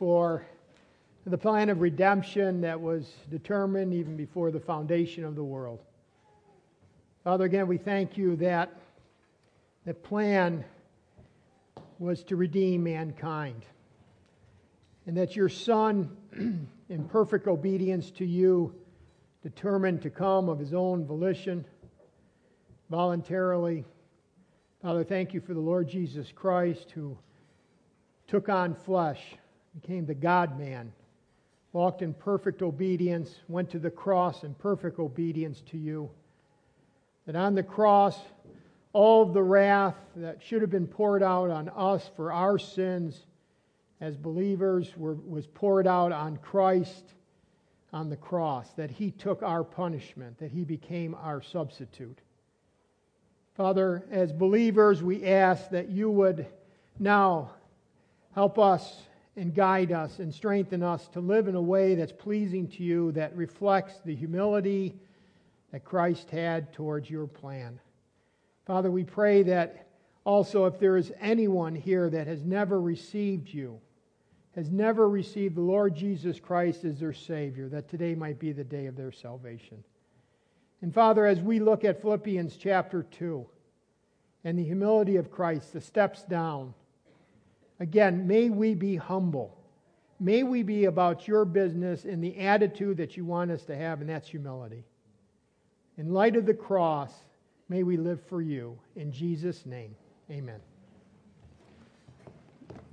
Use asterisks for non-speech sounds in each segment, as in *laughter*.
for the plan of redemption that was determined even before the foundation of the world. Father, again, we thank you that the plan was to redeem mankind and that your Son, *clears throat* in perfect obedience to you, determined to come of his own volition, voluntarily. Father, thank you for the Lord Jesus Christ who took on flesh, became the God man, walked in perfect obedience, went to the cross in perfect obedience to you. That on the cross, all of the wrath that should have been poured out on us for our sins as believers were, was poured out on Christ on the cross, that he took our punishment, that he became our substitute. Father, as believers, we ask that you would now help us and guide us and strengthen us to live in a way that's pleasing to you, that reflects the humility that Christ had towards your plan. Father, we pray that also if there is anyone here that has never received you, has never received the Lord Jesus Christ as their Savior, that today might be the day of their salvation. And Father, as we look at Philippians chapter 2 and the humility of Christ, the steps down, again, may we be humble. May we be about your business in the attitude that you want us to have, and that's humility. In light of the cross, may we live for you. In Jesus' name, amen.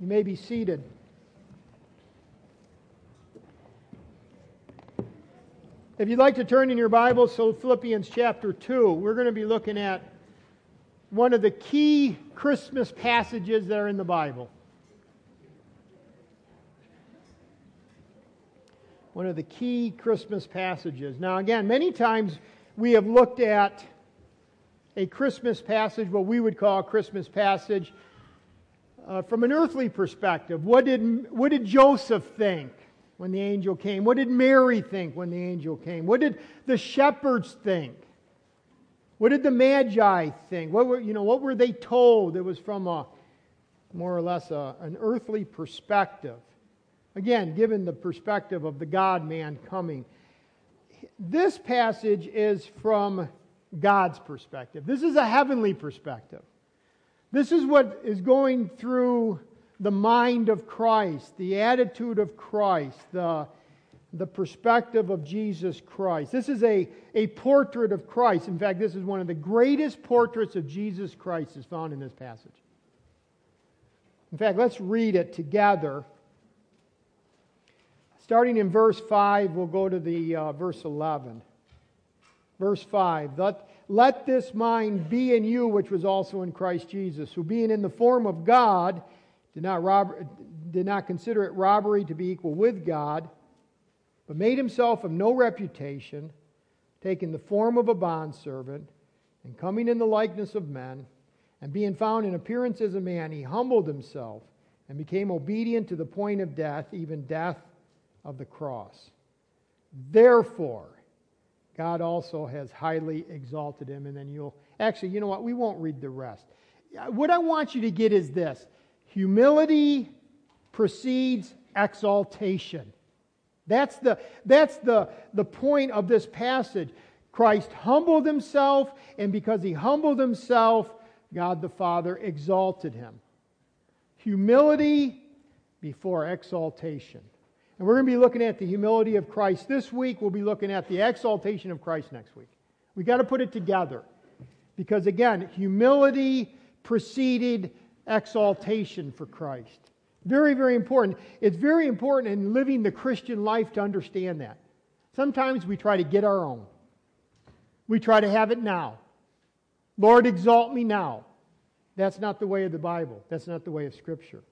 You may be seated. If you'd like to turn in your Bible, so Philippians chapter 2, we're going to be looking at one of the key Christmas passages that are in the Bible. One of the key Christmas passages. Now, again, many times we have looked at a Christmas passage, what we would call a Christmas passage, uh, from an earthly perspective. What did, what did Joseph think? when the angel came? What did Mary think when the angel came? What did the shepherds think? What did the Magi think? What were, you know, what were they told? It was from a more or less a, an earthly perspective. Again, given the perspective of the God man coming. This passage is from God's perspective. This is a heavenly perspective. This is what is going through the mind of Christ, the attitude of Christ, the, the perspective of Jesus Christ. This is a, a portrait of Christ. In fact, this is one of the greatest portraits of Jesus Christ is found in this passage. In fact, let's read it together. Starting in verse 5, we'll go to the uh, verse 11. Verse 5 let, let this mind be in you, which was also in Christ Jesus, who being in the form of God, did not, rob, did not consider it robbery to be equal with God, but made himself of no reputation, taking the form of a bondservant, and coming in the likeness of men, and being found in appearance as a man, he humbled himself and became obedient to the point of death, even death of the cross. Therefore, God also has highly exalted him. And then you'll, actually, you know what? We won't read the rest. What I want you to get is this Humility precedes exaltation. That's the, that's the, the point of this passage. Christ humbled himself, and because he humbled himself, God the Father exalted him. Humility before exaltation. And we're going to be looking at the humility of Christ this week. We'll be looking at the exaltation of Christ next week. We've got to put it together. Because again, humility preceded exaltation for Christ. Very, very important. It's very important in living the Christian life to understand that. Sometimes we try to get our own, we try to have it now. Lord, exalt me now. That's not the way of the Bible, that's not the way of Scripture.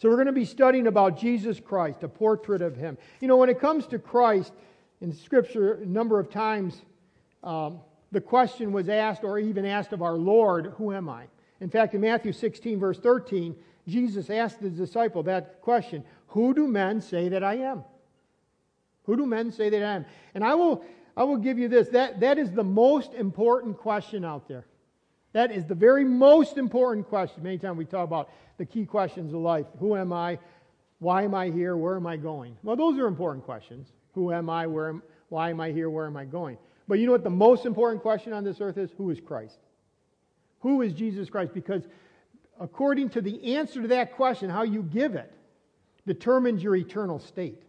So, we're going to be studying about Jesus Christ, a portrait of Him. You know, when it comes to Christ in Scripture, a number of times um, the question was asked, or even asked of our Lord, Who am I? In fact, in Matthew 16, verse 13, Jesus asked the disciple that question Who do men say that I am? Who do men say that I am? And I will, I will give you this that, that is the most important question out there. That is the very most important question. Many times we talk about the key questions of life Who am I? Why am I here? Where am I going? Well, those are important questions. Who am I? Where am, why am I here? Where am I going? But you know what the most important question on this earth is? Who is Christ? Who is Jesus Christ? Because according to the answer to that question, how you give it determines your eternal state.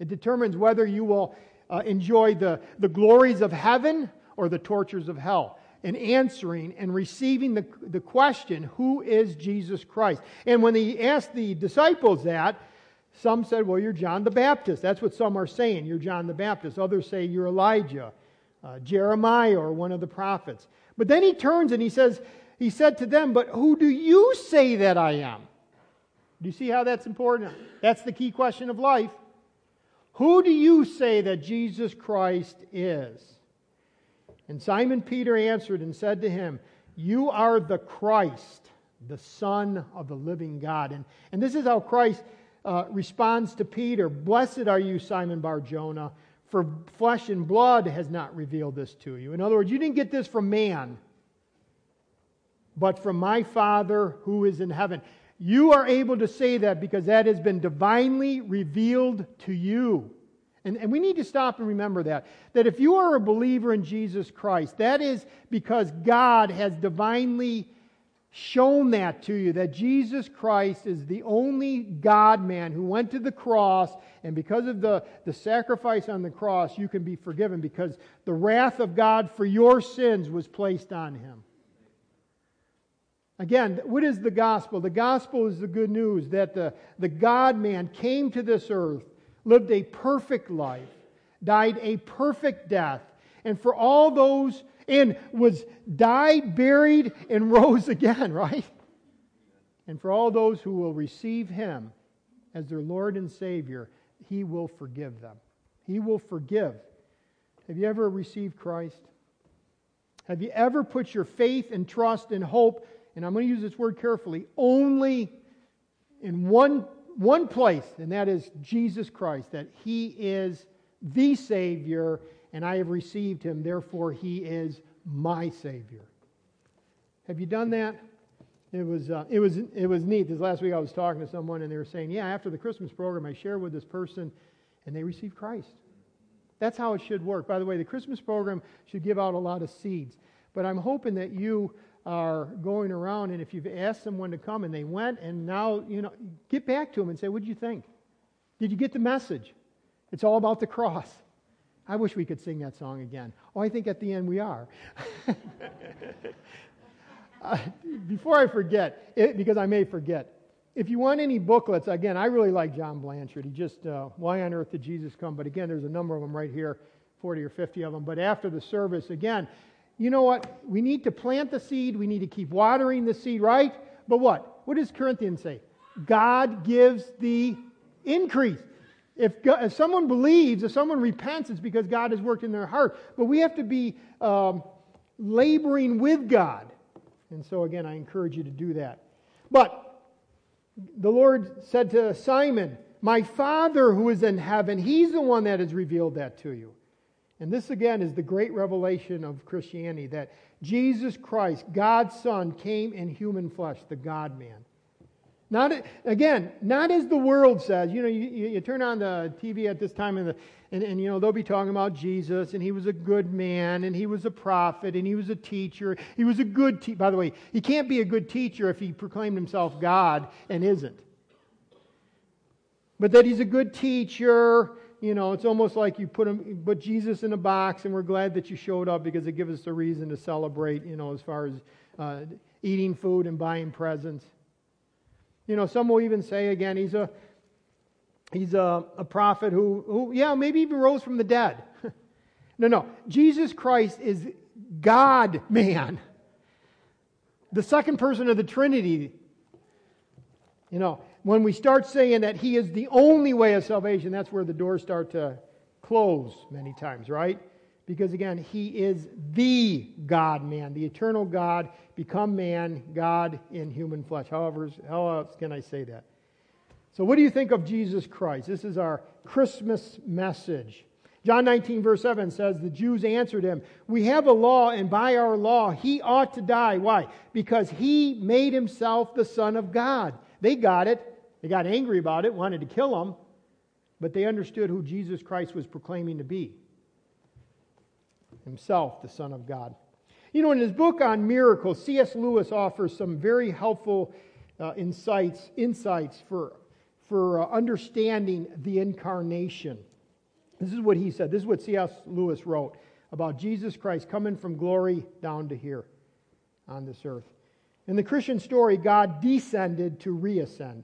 It determines whether you will uh, enjoy the, the glories of heaven or the tortures of hell. And answering and receiving the, the question, Who is Jesus Christ? And when he asked the disciples that, some said, Well, you're John the Baptist. That's what some are saying. You're John the Baptist. Others say you're Elijah, uh, Jeremiah, or one of the prophets. But then he turns and he says, He said to them, But who do you say that I am? Do you see how that's important? That's the key question of life. Who do you say that Jesus Christ is? And Simon Peter answered and said to him, You are the Christ, the Son of the living God. And, and this is how Christ uh, responds to Peter Blessed are you, Simon Bar Jonah, for flesh and blood has not revealed this to you. In other words, you didn't get this from man, but from my Father who is in heaven. You are able to say that because that has been divinely revealed to you. And, and we need to stop and remember that. That if you are a believer in Jesus Christ, that is because God has divinely shown that to you that Jesus Christ is the only God man who went to the cross, and because of the, the sacrifice on the cross, you can be forgiven because the wrath of God for your sins was placed on him. Again, what is the gospel? The gospel is the good news that the, the God man came to this earth, lived a perfect life, died a perfect death, and for all those, and was died, buried, and *laughs* rose again, right? And for all those who will receive him as their Lord and Savior, he will forgive them. He will forgive. Have you ever received Christ? Have you ever put your faith and trust and hope and I'm going to use this word carefully, only in one, one place, and that is Jesus Christ, that He is the Savior, and I have received Him, therefore He is my Savior. Have you done that? It was, uh, it, was, it was neat. This last week I was talking to someone, and they were saying, Yeah, after the Christmas program, I shared with this person, and they received Christ. That's how it should work. By the way, the Christmas program should give out a lot of seeds. But I'm hoping that you are going around, and if you've asked someone to come and they went, and now, you know, get back to them and say, What did you think? Did you get the message? It's all about the cross. I wish we could sing that song again. Oh, I think at the end we are. *laughs* uh, before I forget, it, because I may forget, if you want any booklets, again, I really like John Blanchard. He just, uh, Why on Earth Did Jesus Come? But again, there's a number of them right here, 40 or 50 of them. But after the service, again, you know what? We need to plant the seed. We need to keep watering the seed, right? But what? What does Corinthians say? God gives the increase. If, God, if someone believes, if someone repents, it's because God has worked in their heart. But we have to be um, laboring with God. And so, again, I encourage you to do that. But the Lord said to Simon, My Father who is in heaven, He's the one that has revealed that to you. And this again is the great revelation of Christianity that Jesus Christ, God's Son, came in human flesh, the God man. Not again, not as the world says. You know, you, you turn on the TV at this time, and, the, and, and you know they'll be talking about Jesus, and he was a good man, and he was a prophet, and he was a teacher. He was a good. Te- By the way, he can't be a good teacher if he proclaimed himself God and isn't. But that he's a good teacher, you know, it's almost like you put him, put Jesus in a box, and we're glad that you showed up because it gives us a reason to celebrate. You know, as far as uh, eating food and buying presents. You know, some will even say again, he's a he's a, a prophet who, who, yeah, maybe even rose from the dead. *laughs* no, no, Jesus Christ is God man, the second person of the Trinity. You know, when we start saying that He is the only way of salvation, that's where the doors start to close many times, right? Because again, He is the God man, the eternal God, become man, God in human flesh. However, how else can I say that? So, what do you think of Jesus Christ? This is our Christmas message. John 19, verse 7 says, The Jews answered him, We have a law, and by our law he ought to die. Why? Because he made himself the Son of God. They got it. They got angry about it, wanted to kill him, but they understood who Jesus Christ was proclaiming to be himself, the Son of God. You know, in his book on miracles, C.S. Lewis offers some very helpful uh, insights, insights for, for uh, understanding the incarnation. This is what he said. This is what C.S. Lewis wrote about Jesus Christ coming from glory down to here on this earth. In the Christian story, God descended to reascend.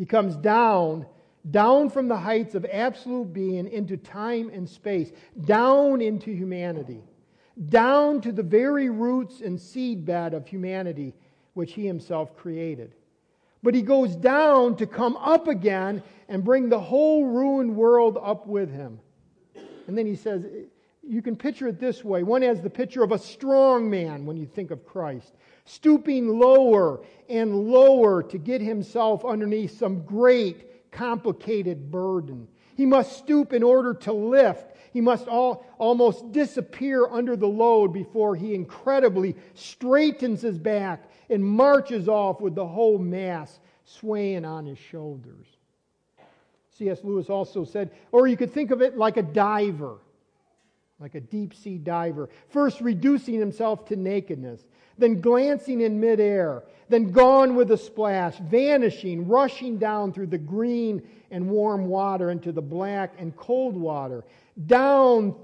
He comes down, down from the heights of absolute being into time and space, down into humanity, down to the very roots and seedbed of humanity which he himself created. But he goes down to come up again and bring the whole ruined world up with him. And then he says, you can picture it this way. One has the picture of a strong man when you think of Christ, stooping lower and lower to get himself underneath some great, complicated burden. He must stoop in order to lift. He must all, almost disappear under the load before he incredibly straightens his back and marches off with the whole mass swaying on his shoulders. C.S. Lewis also said, or you could think of it like a diver, like a deep sea diver, first reducing himself to nakedness, then glancing in midair, then gone with a splash, vanishing, rushing down through the green and warm water into the black and cold water, down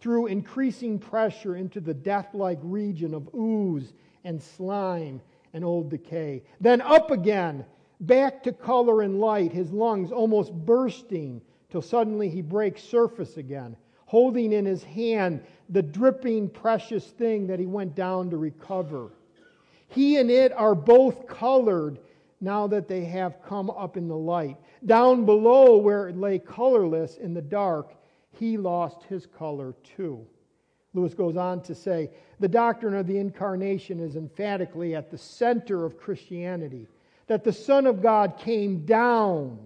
through increasing pressure into the death like region of ooze and slime and old decay. Then up again, back to color and light, his lungs almost bursting, till suddenly he breaks surface again, holding in his hand the dripping, precious thing that he went down to recover. He and it are both colored now that they have come up in the light. Down below, where it lay colorless in the dark, he lost his color too. Lewis goes on to say the doctrine of the incarnation is emphatically at the center of Christianity. That the Son of God came down.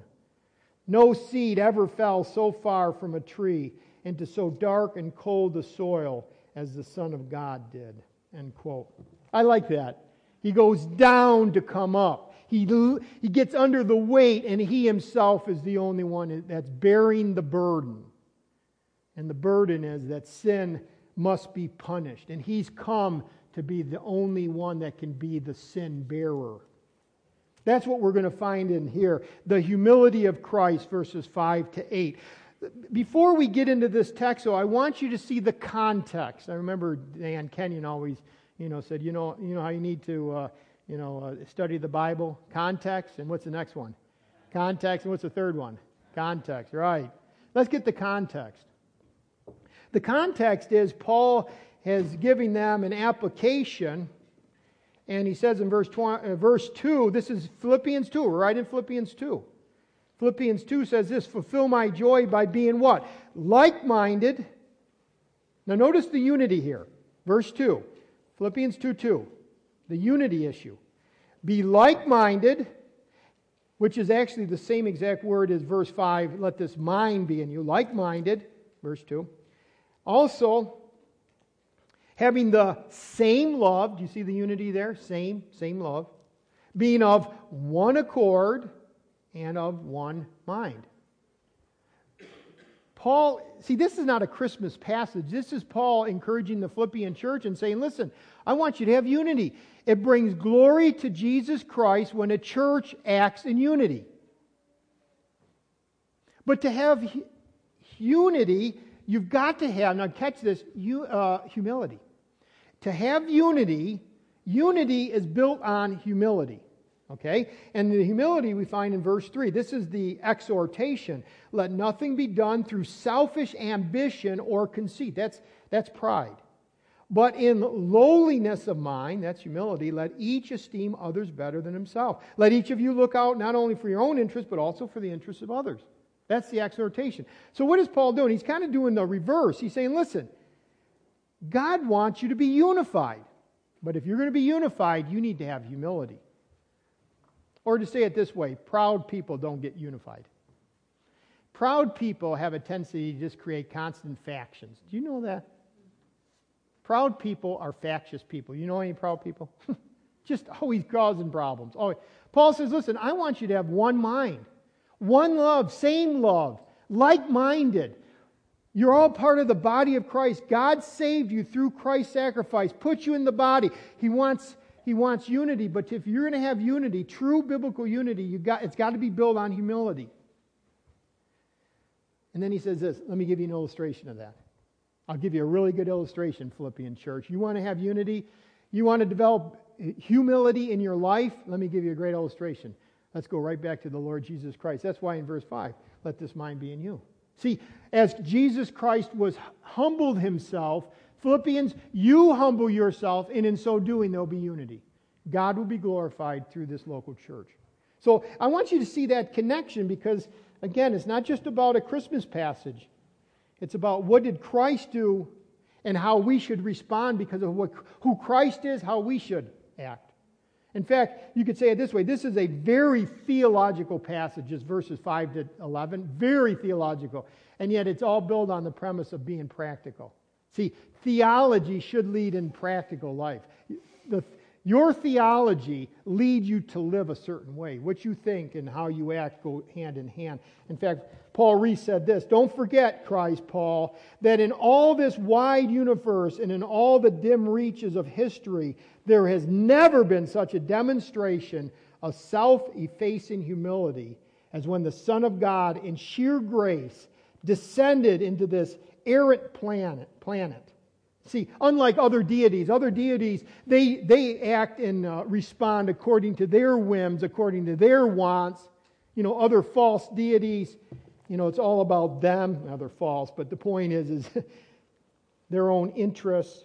No seed ever fell so far from a tree into so dark and cold a soil as the Son of God did. End quote. I like that. He goes down to come up. He, he gets under the weight, and he himself is the only one that's bearing the burden. And the burden is that sin must be punished. And he's come to be the only one that can be the sin bearer. That's what we're going to find in here the humility of Christ, verses 5 to 8. Before we get into this text, though, I want you to see the context. I remember Dan Kenyon always, you know, said, you know, you know how you need to, uh, you know, uh, study the Bible? Context, and what's the next one? Context, and what's the third one? Context, right. Let's get the context. The context is Paul is giving them an application, and he says in verse, 20, uh, verse 2, this is Philippians 2, we're right in Philippians 2. Philippians 2 says this fulfill my joy by being what? Like minded. Now notice the unity here. Verse 2. Philippians 2 2. The unity issue. Be like minded, which is actually the same exact word as verse 5. Let this mind be in you. Like minded. Verse 2. Also, having the same love, do you see the unity there? Same, same love. Being of one accord and of one mind. Paul, see, this is not a Christmas passage. This is Paul encouraging the Philippian church and saying, listen, I want you to have unity. It brings glory to Jesus Christ when a church acts in unity. But to have unity you've got to have, now catch this, uh, humility. To have unity, unity is built on humility. Okay? And the humility we find in verse 3. This is the exhortation. Let nothing be done through selfish ambition or conceit. That's, that's pride. But in lowliness of mind, that's humility, let each esteem others better than himself. Let each of you look out not only for your own interests, but also for the interests of others. That's the exhortation. So, what is Paul doing? He's kind of doing the reverse. He's saying, listen, God wants you to be unified. But if you're going to be unified, you need to have humility. Or to say it this way proud people don't get unified. Proud people have a tendency to just create constant factions. Do you know that? Proud people are factious people. You know any proud people? *laughs* just always causing problems. Oh, Paul says, listen, I want you to have one mind, one love, same love, like minded. You're all part of the body of Christ. God saved you through Christ's sacrifice, put you in the body. He wants, he wants unity, but if you're going to have unity, true biblical unity, you got, it's got to be built on humility. And then he says this let me give you an illustration of that. I'll give you a really good illustration, Philippian church. You want to have unity? You want to develop humility in your life? Let me give you a great illustration. Let's go right back to the Lord Jesus Christ. That's why in verse 5, let this mind be in you. See, as Jesus Christ was humbled himself, Philippians, you humble yourself, and in so doing, there'll be unity. God will be glorified through this local church. So I want you to see that connection because, again, it's not just about a Christmas passage. It's about what did Christ do and how we should respond because of what, who Christ is, how we should act. In fact, you could say it this way this is a very theological passage, just verses 5 to 11. Very theological. And yet it's all built on the premise of being practical. See, theology should lead in practical life. The, your theology leads you to live a certain way. What you think and how you act go hand in hand. In fact, Paul Rees said this Don't forget, cries Paul, that in all this wide universe and in all the dim reaches of history, there has never been such a demonstration of self effacing humility as when the Son of God, in sheer grace, descended into this errant planet. planet. See, unlike other deities, other deities, they, they act and uh, respond according to their whims, according to their wants. You know, other false deities, you know, it's all about them. Now, they're false, but the point is, is *laughs* their own interests.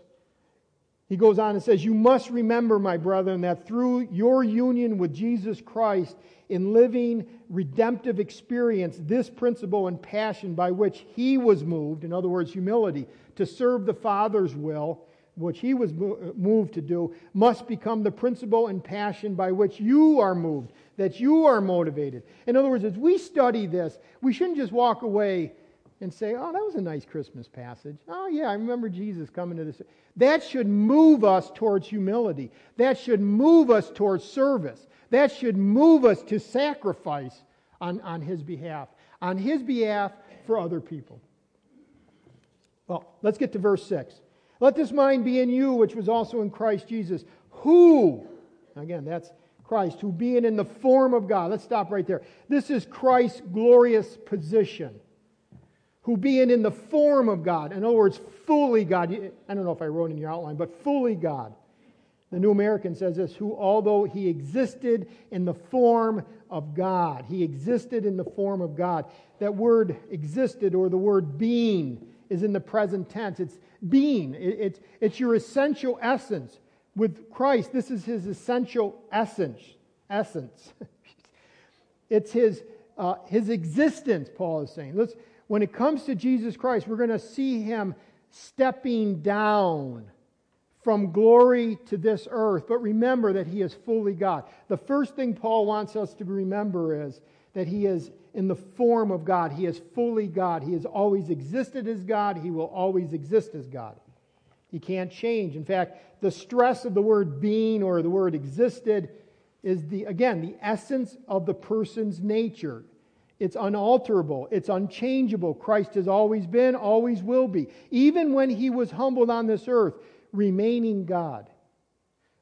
He goes on and says, You must remember, my brethren, that through your union with Jesus Christ in living redemptive experience, this principle and passion by which he was moved, in other words, humility, to serve the Father's will, which he was moved to do, must become the principle and passion by which you are moved, that you are motivated. In other words, as we study this, we shouldn't just walk away and say, oh, that was a nice Christmas passage. Oh, yeah, I remember Jesus coming to this. That should move us towards humility. That should move us towards service. That should move us to sacrifice on, on His behalf, on His behalf for other people. Well, let's get to verse 6. Let this mind be in you, which was also in Christ Jesus, who, again, that's Christ, who being in the form of God. Let's stop right there. This is Christ's glorious position who being in the form of God, in other words, fully God, I don't know if I wrote in your outline, but fully God. The New American says this, who although he existed in the form of God, he existed in the form of God. That word existed or the word being is in the present tense. It's being, it's, it's your essential essence. With Christ, this is his essential essence. Essence. *laughs* it's his, uh, his existence, Paul is saying. Let's, when it comes to Jesus Christ, we're going to see him stepping down from glory to this earth. But remember that he is fully God. The first thing Paul wants us to remember is that he is in the form of God. He is fully God. He has always existed as God. He will always exist as God. He can't change. In fact, the stress of the word being or the word existed is the again the essence of the person's nature. It's unalterable. It's unchangeable. Christ has always been, always will be. Even when he was humbled on this earth, remaining God.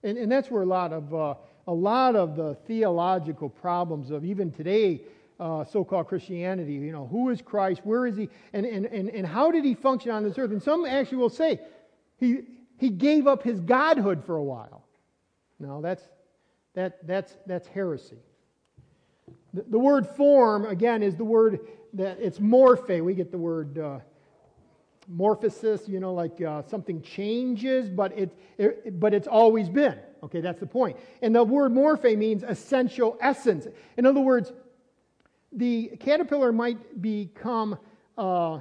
And, and that's where a lot of, uh, a lot of the theological problems of even today, uh, so called Christianity, you know, who is Christ? Where is he? And, and, and, and how did he function on this earth? And some actually will say he, he gave up his godhood for a while. No, that's, that, that's, that's heresy. The, word form, again, is the word that it's morphe. We get the word uh, morphosis, you know, like uh, something changes, but, it, it, but it's always been. Okay, that's the point. And the word morphe means essential essence. In other words, the caterpillar might become uh,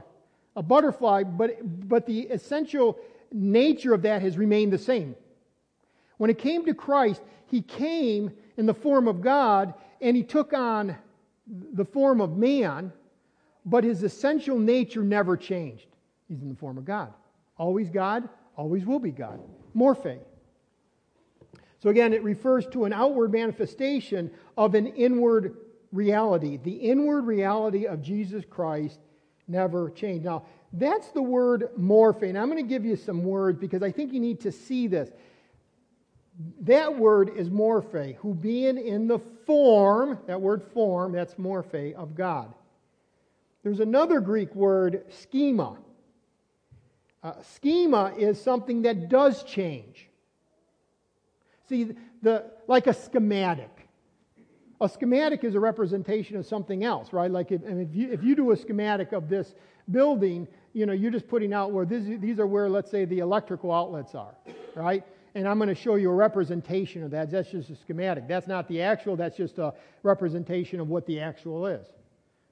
a butterfly, but, but the essential nature of that has remained the same. When it came to Christ, he came in the form of God and he took on the form of man, but his essential nature never changed. He's in the form of God. Always God, always will be God. Morphe. So again, it refers to an outward manifestation of an inward reality. The inward reality of Jesus Christ never changed. Now, that's the word morphe. And I'm going to give you some words because I think you need to see this. That word is morphe, who being in the form, that word form, that's morphe, of God. There's another Greek word, schema. Uh, schema is something that does change. See, the, like a schematic. A schematic is a representation of something else, right? Like if, if, you, if you do a schematic of this building, you know, you're just putting out where this, these are where, let's say, the electrical outlets are, right? And I'm going to show you a representation of that. That's just a schematic. That's not the actual, that's just a representation of what the actual is.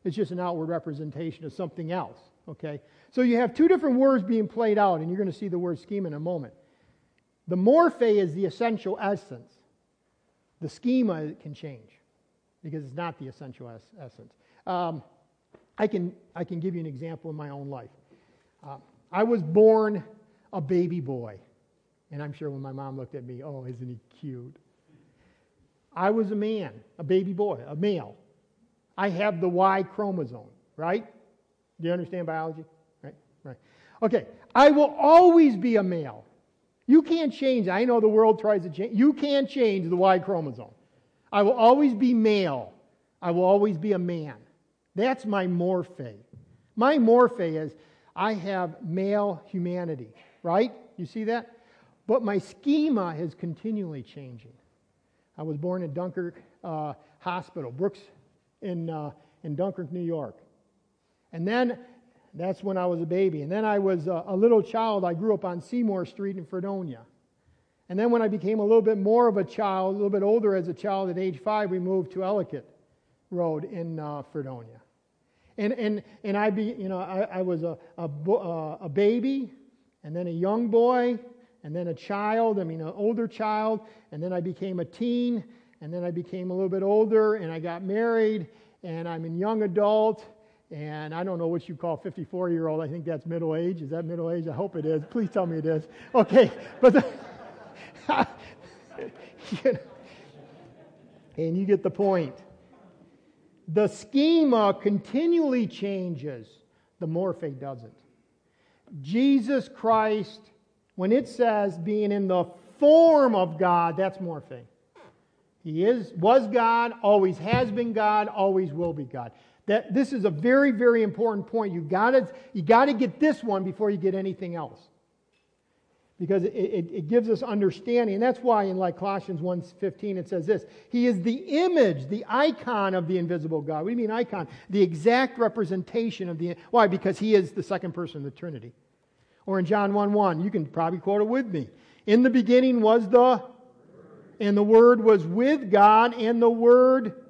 It's just an outward representation of something else, okay? So you have two different words being played out, and you're going to see the word schema in a moment. The morphe is the essential essence. The schema can change because it's not the essential essence. Um, I, can, I can give you an example in my own life. Uh, I was born a baby boy. And I'm sure when my mom looked at me, oh, isn't he cute? I was a man, a baby boy, a male. I have the Y chromosome, right? Do you understand biology? Right? Right. Okay. I will always be a male. You can't change. I know the world tries to change. You can't change the Y chromosome. I will always be male. I will always be a man. That's my morphe. My morphe is I have male humanity, right? You see that? But my schema is continually changing. I was born in Dunkirk uh, Hospital, Brooks in, uh, in Dunkirk, New York. And then that's when I was a baby. And then I was a, a little child. I grew up on Seymour Street in Fredonia. And then when I became a little bit more of a child, a little bit older as a child at age five, we moved to Ellicott Road in uh, Fredonia. And, and, and I, be, you know, I, I was a, a, uh, a baby, and then a young boy, and then a child, I mean, an older child, and then I became a teen, and then I became a little bit older, and I got married, and I'm a young adult, and I don't know what you call 54 year old. I think that's middle age. Is that middle age? I hope it is. Please tell me it is. Okay, but the, *laughs* you know, and you get the point. The schema continually changes, the morphe doesn't. Jesus Christ, when it says being in the form of God, that's morphe. He is, was God, always has been God, always will be God. That, this is a very, very important point. You've got to, you got to get this one before you get anything else because it, it, it, gives us understanding. And that's why in like Colossians 1.15 it says this, He is the image, the icon of the invisible God. What do you mean icon? The exact representation of the... Why? Because He is the second person of the Trinity. Or in John 1 1, you can probably quote it with me. In the beginning was the... And the Word was with God, and the Word...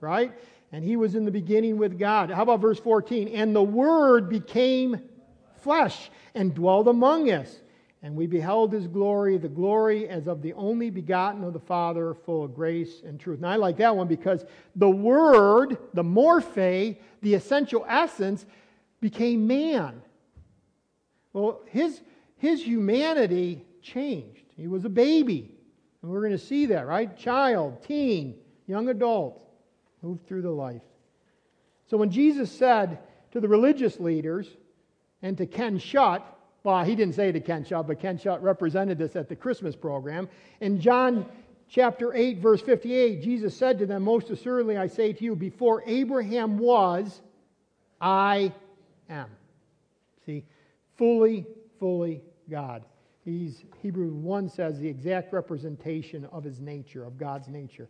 Right? And He was in the beginning with God. How about verse 14? And the Word became flesh and dwelled among us and we beheld his glory, the glory as of the only begotten of the Father, full of grace and truth. And I like that one because the Word, the morphe, the essential essence, became man. Well, his, his humanity changed. He was a baby. And we're going to see that, right? Child, teen, young adult, moved through the life. So when Jesus said to the religious leaders and to Ken Schutt, well, he didn't say to Ken Schutt, but Ken Schutt represented this at the Christmas program. In John chapter 8, verse 58, Jesus said to them, Most assuredly I say to you, before Abraham was, I am. See, fully, fully God. He's, Hebrew 1 says, the exact representation of his nature, of God's nature.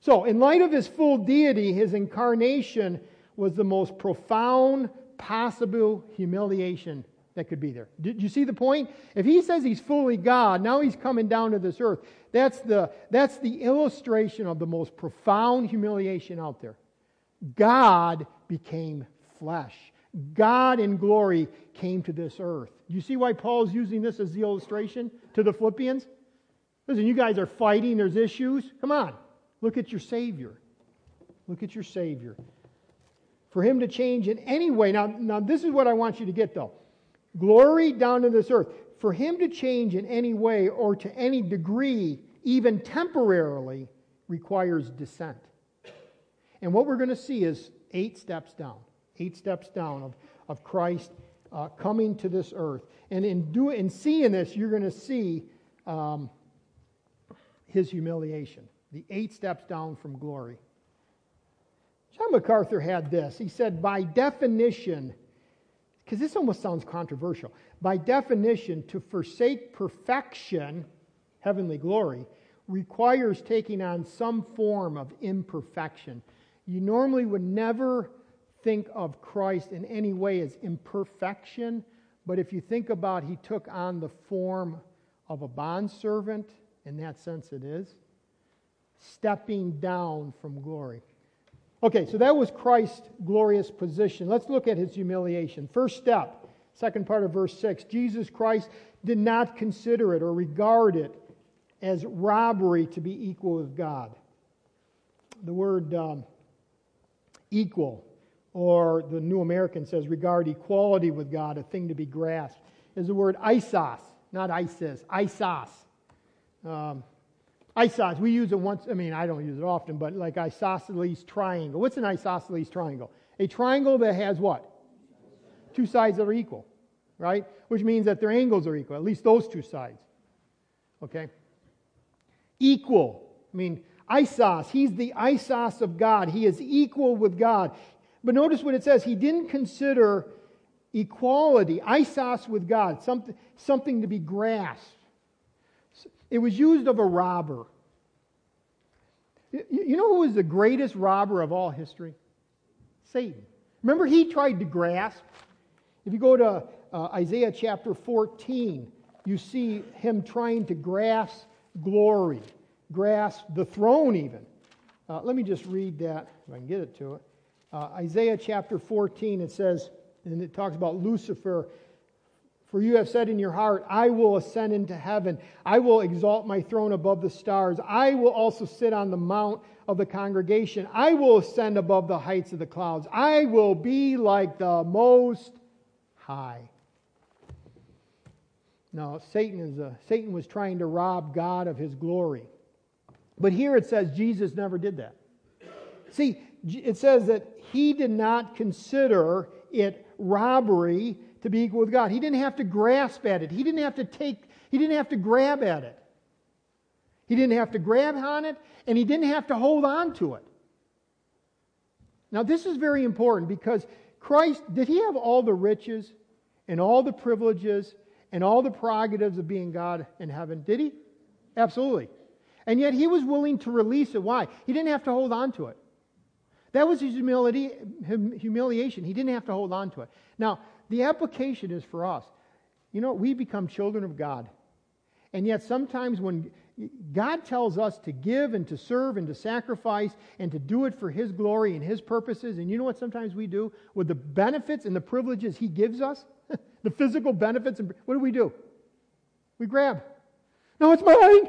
So, in light of his full deity, his incarnation was the most profound possible humiliation that could be there. Did you see the point? If he says he's fully God, now he's coming down to this earth. That's the, that's the illustration of the most profound humiliation out there. God became flesh. God in glory came to this earth. You see why Paul's using this as the illustration to the Philippians? Listen, you guys are fighting, there's issues. Come on, look at your Savior. Look at your Savior. For him to change in any way. Now, now this is what I want you to get though glory down to this earth. for him to change in any way or to any degree, even temporarily, requires descent. And what we're going to see is eight steps down, eight steps down of, of Christ uh, coming to this earth. And in, do, in seeing this, you're going to see um, his humiliation, the eight steps down from glory. John MacArthur had this. He said, by definition, because this almost sounds controversial, by definition, to forsake perfection, heavenly glory, requires taking on some form of imperfection. You normally would never think of Christ in any way as imperfection, but if you think about he took on the form of a bondservant, in that sense it is, stepping down from glory. Okay, so that was Christ's glorious position. Let's look at his humiliation. First step, second part of verse 6 Jesus Christ did not consider it or regard it as robbery to be equal with God. The word um, equal, or the New American says regard equality with God, a thing to be grasped, is the word isos, not isis, isos. Um, Isos, we use it once, I mean, I don't use it often, but like isosceles triangle. What's an isosceles triangle? A triangle that has what? Two sides that are equal, right? Which means that their angles are equal, at least those two sides. Okay? Equal. I mean, isos, he's the isos of God. He is equal with God. But notice what it says. He didn't consider equality, isos with God, something, something to be grasped. It was used of a robber. You know who was the greatest robber of all history? Satan. Remember, he tried to grasp. If you go to uh, Isaiah chapter 14, you see him trying to grasp glory, grasp the throne, even. Uh, let me just read that, if I can get it to it. Uh, Isaiah chapter 14, it says, and it talks about Lucifer for you have said in your heart, I will ascend into heaven. I will exalt my throne above the stars. I will also sit on the mount of the congregation. I will ascend above the heights of the clouds. I will be like the Most High. Now, Satan, is a, Satan was trying to rob God of his glory. But here it says Jesus never did that. See, it says that he did not consider it robbery to be equal with God. He didn't have to grasp at it. He didn't have to take, he didn't have to grab at it. He didn't have to grab on it, and he didn't have to hold on to it. Now, this is very important because Christ, did he have all the riches and all the privileges and all the prerogatives of being God in heaven? Did he? Absolutely. And yet he was willing to release it. Why? He didn't have to hold on to it. That was his humility, humiliation. He didn't have to hold on to it. Now, the application is for us. You know, we become children of God. And yet, sometimes when God tells us to give and to serve and to sacrifice and to do it for His glory and His purposes, and you know what sometimes we do with the benefits and the privileges He gives us? *laughs* the physical benefits, and what do we do? We grab. No, it's mine.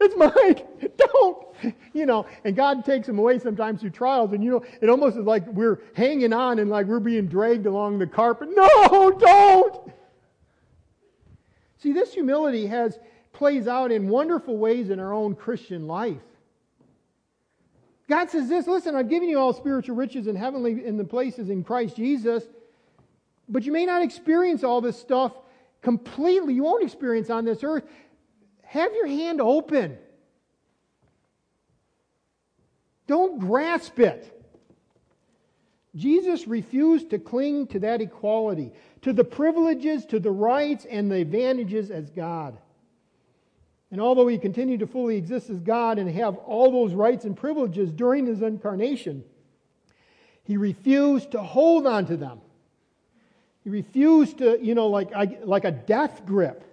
It's mine. *laughs* Don't. You know, and God takes them away sometimes through trials, and you know, it almost is like we're hanging on and like we're being dragged along the carpet. No, *laughs* don't. See, this humility has plays out in wonderful ways in our own Christian life. God says this, listen, I've given you all spiritual riches and heavenly in the places in Christ Jesus, but you may not experience all this stuff completely. You won't experience on this earth. Have your hand open. Don't grasp it. Jesus refused to cling to that equality, to the privileges, to the rights, and the advantages as God. And although he continued to fully exist as God and have all those rights and privileges during his incarnation, he refused to hold on to them. He refused to, you know, like, like a death grip.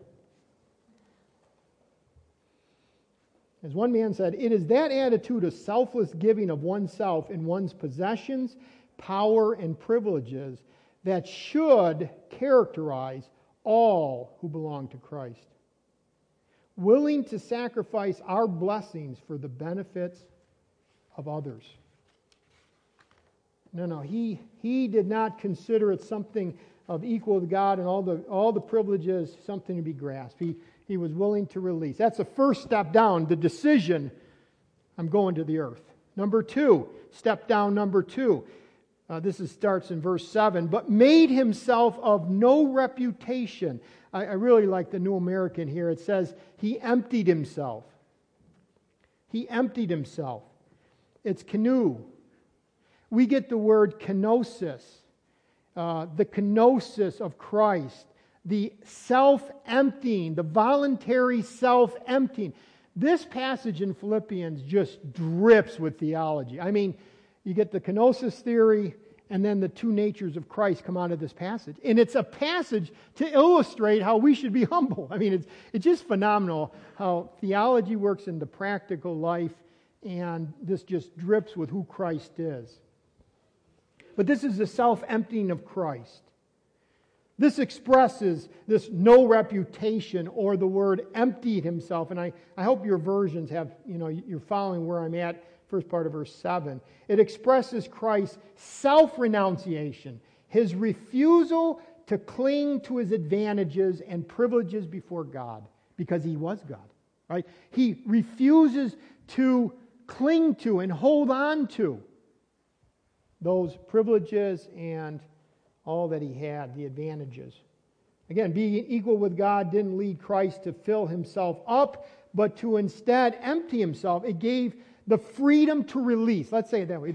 As one man said, it is that attitude of selfless giving of oneself in one's possessions, power, and privileges that should characterize all who belong to Christ. Willing to sacrifice our blessings for the benefits of others. No, no. He, he did not consider it something of equal to God and all the, all the privileges, something to be grasped. He, he was willing to release. That's the first step down, the decision I'm going to the earth. Number two, step down number two. Uh, this is, starts in verse 7. But made himself of no reputation. I, I really like the New American here. It says, He emptied himself. He emptied himself. It's kenoo. We get the word kenosis, uh, the kenosis of Christ, the self emptying, the voluntary self emptying. This passage in Philippians just drips with theology. I mean, you get the kenosis theory, and then the two natures of Christ come out of this passage. And it's a passage to illustrate how we should be *laughs* humble. I mean, it's, it's just phenomenal how theology works into practical life, and this just drips with who Christ is. But this is the self emptying of Christ. This expresses this no reputation or the word emptied himself. And I, I hope your versions have, you know, you're following where I'm at, first part of verse 7. It expresses Christ's self renunciation, his refusal to cling to his advantages and privileges before God because he was God, right? He refuses to cling to and hold on to those privileges and all that he had, the advantages. Again, being equal with God didn't lead Christ to fill himself up, but to instead empty himself. It gave the freedom to release. Let's say it that way.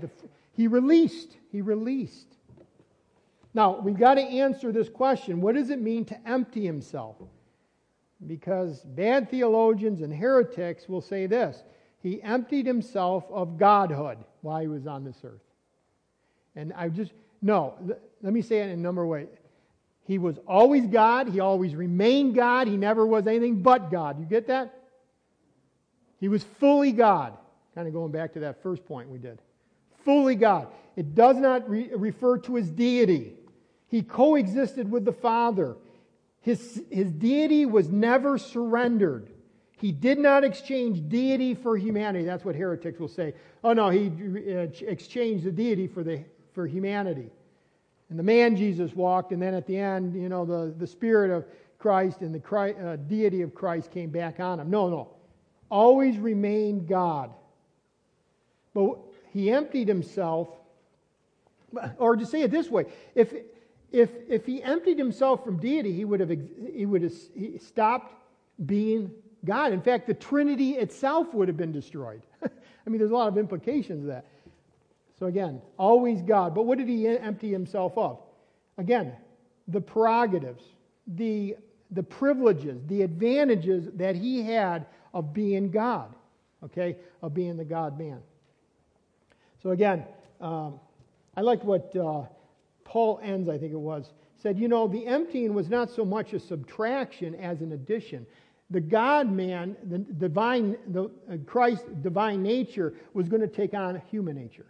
He released. He released. Now, we've got to answer this question what does it mean to empty himself? Because bad theologians and heretics will say this He emptied himself of godhood while he was on this earth. And I just, no, let me say it in a number of ways. He was always God. He always remained God. He never was anything but God. You get that? He was fully God. Kind of going back to that first point we did. Fully God. It does not re- refer to his deity. He coexisted with the Father. His, his deity was never surrendered. He did not exchange deity for humanity. That's what heretics will say. Oh, no, he uh, exchanged the deity for, the, for humanity. And the man Jesus walked, and then at the end, you know, the, the Spirit of Christ and the Christ, uh, deity of Christ came back on him. No, no. Always remained God. But he emptied himself, or to say it this way, if, if, if he emptied himself from deity, he would have, he would have stopped being God. In fact, the Trinity itself would have been destroyed. *laughs* I mean, there's a lot of implications of that. So again, always God. But what did he empty himself of? Again, the prerogatives, the, the privileges, the advantages that he had of being God, okay, of being the God man. So again, um, I liked what uh, Paul Enns, I think it was, said, you know, the emptying was not so much a subtraction as an addition. The God man, the divine, the uh, Christ divine nature was going to take on human nature.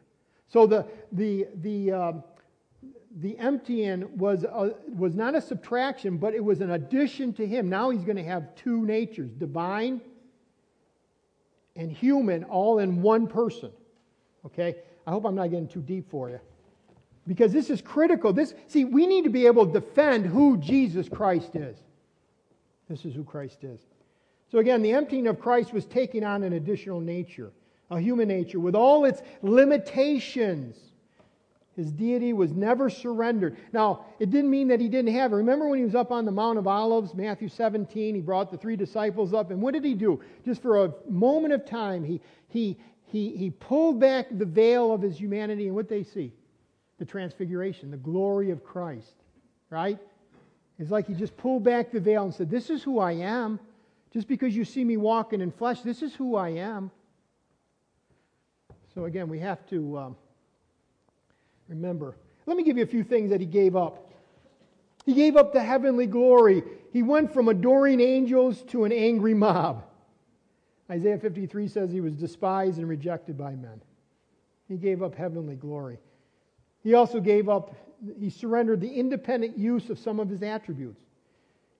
So the, the, the, um, the emptying was, a, was not a subtraction, but it was an addition to him. Now he's going to have two natures divine and human, all in one person. Okay? I hope I'm not getting too deep for you. Because this is critical. This, see, we need to be able to defend who Jesus Christ is. This is who Christ is. So again, the emptying of Christ was taking on an additional nature a human nature with all its limitations. His deity was never surrendered. Now, it didn't mean that he didn't have it. Remember when he was up on the Mount of Olives, Matthew 17, he brought the three disciples up, and what did he do? Just for a moment of time, he, he, he, he pulled back the veil of his humanity, and what they see? The transfiguration, the glory of Christ, right? It's like he just pulled back the veil and said, This is who I am. Just because you see me walking in flesh, this is who I am. So again, we have to um, remember. Let me give you a few things that he gave up. He gave up the heavenly glory. He went from adoring angels to an angry mob. Isaiah 53 says he was despised and rejected by men. He gave up heavenly glory. He also gave up, he surrendered the independent use of some of his attributes.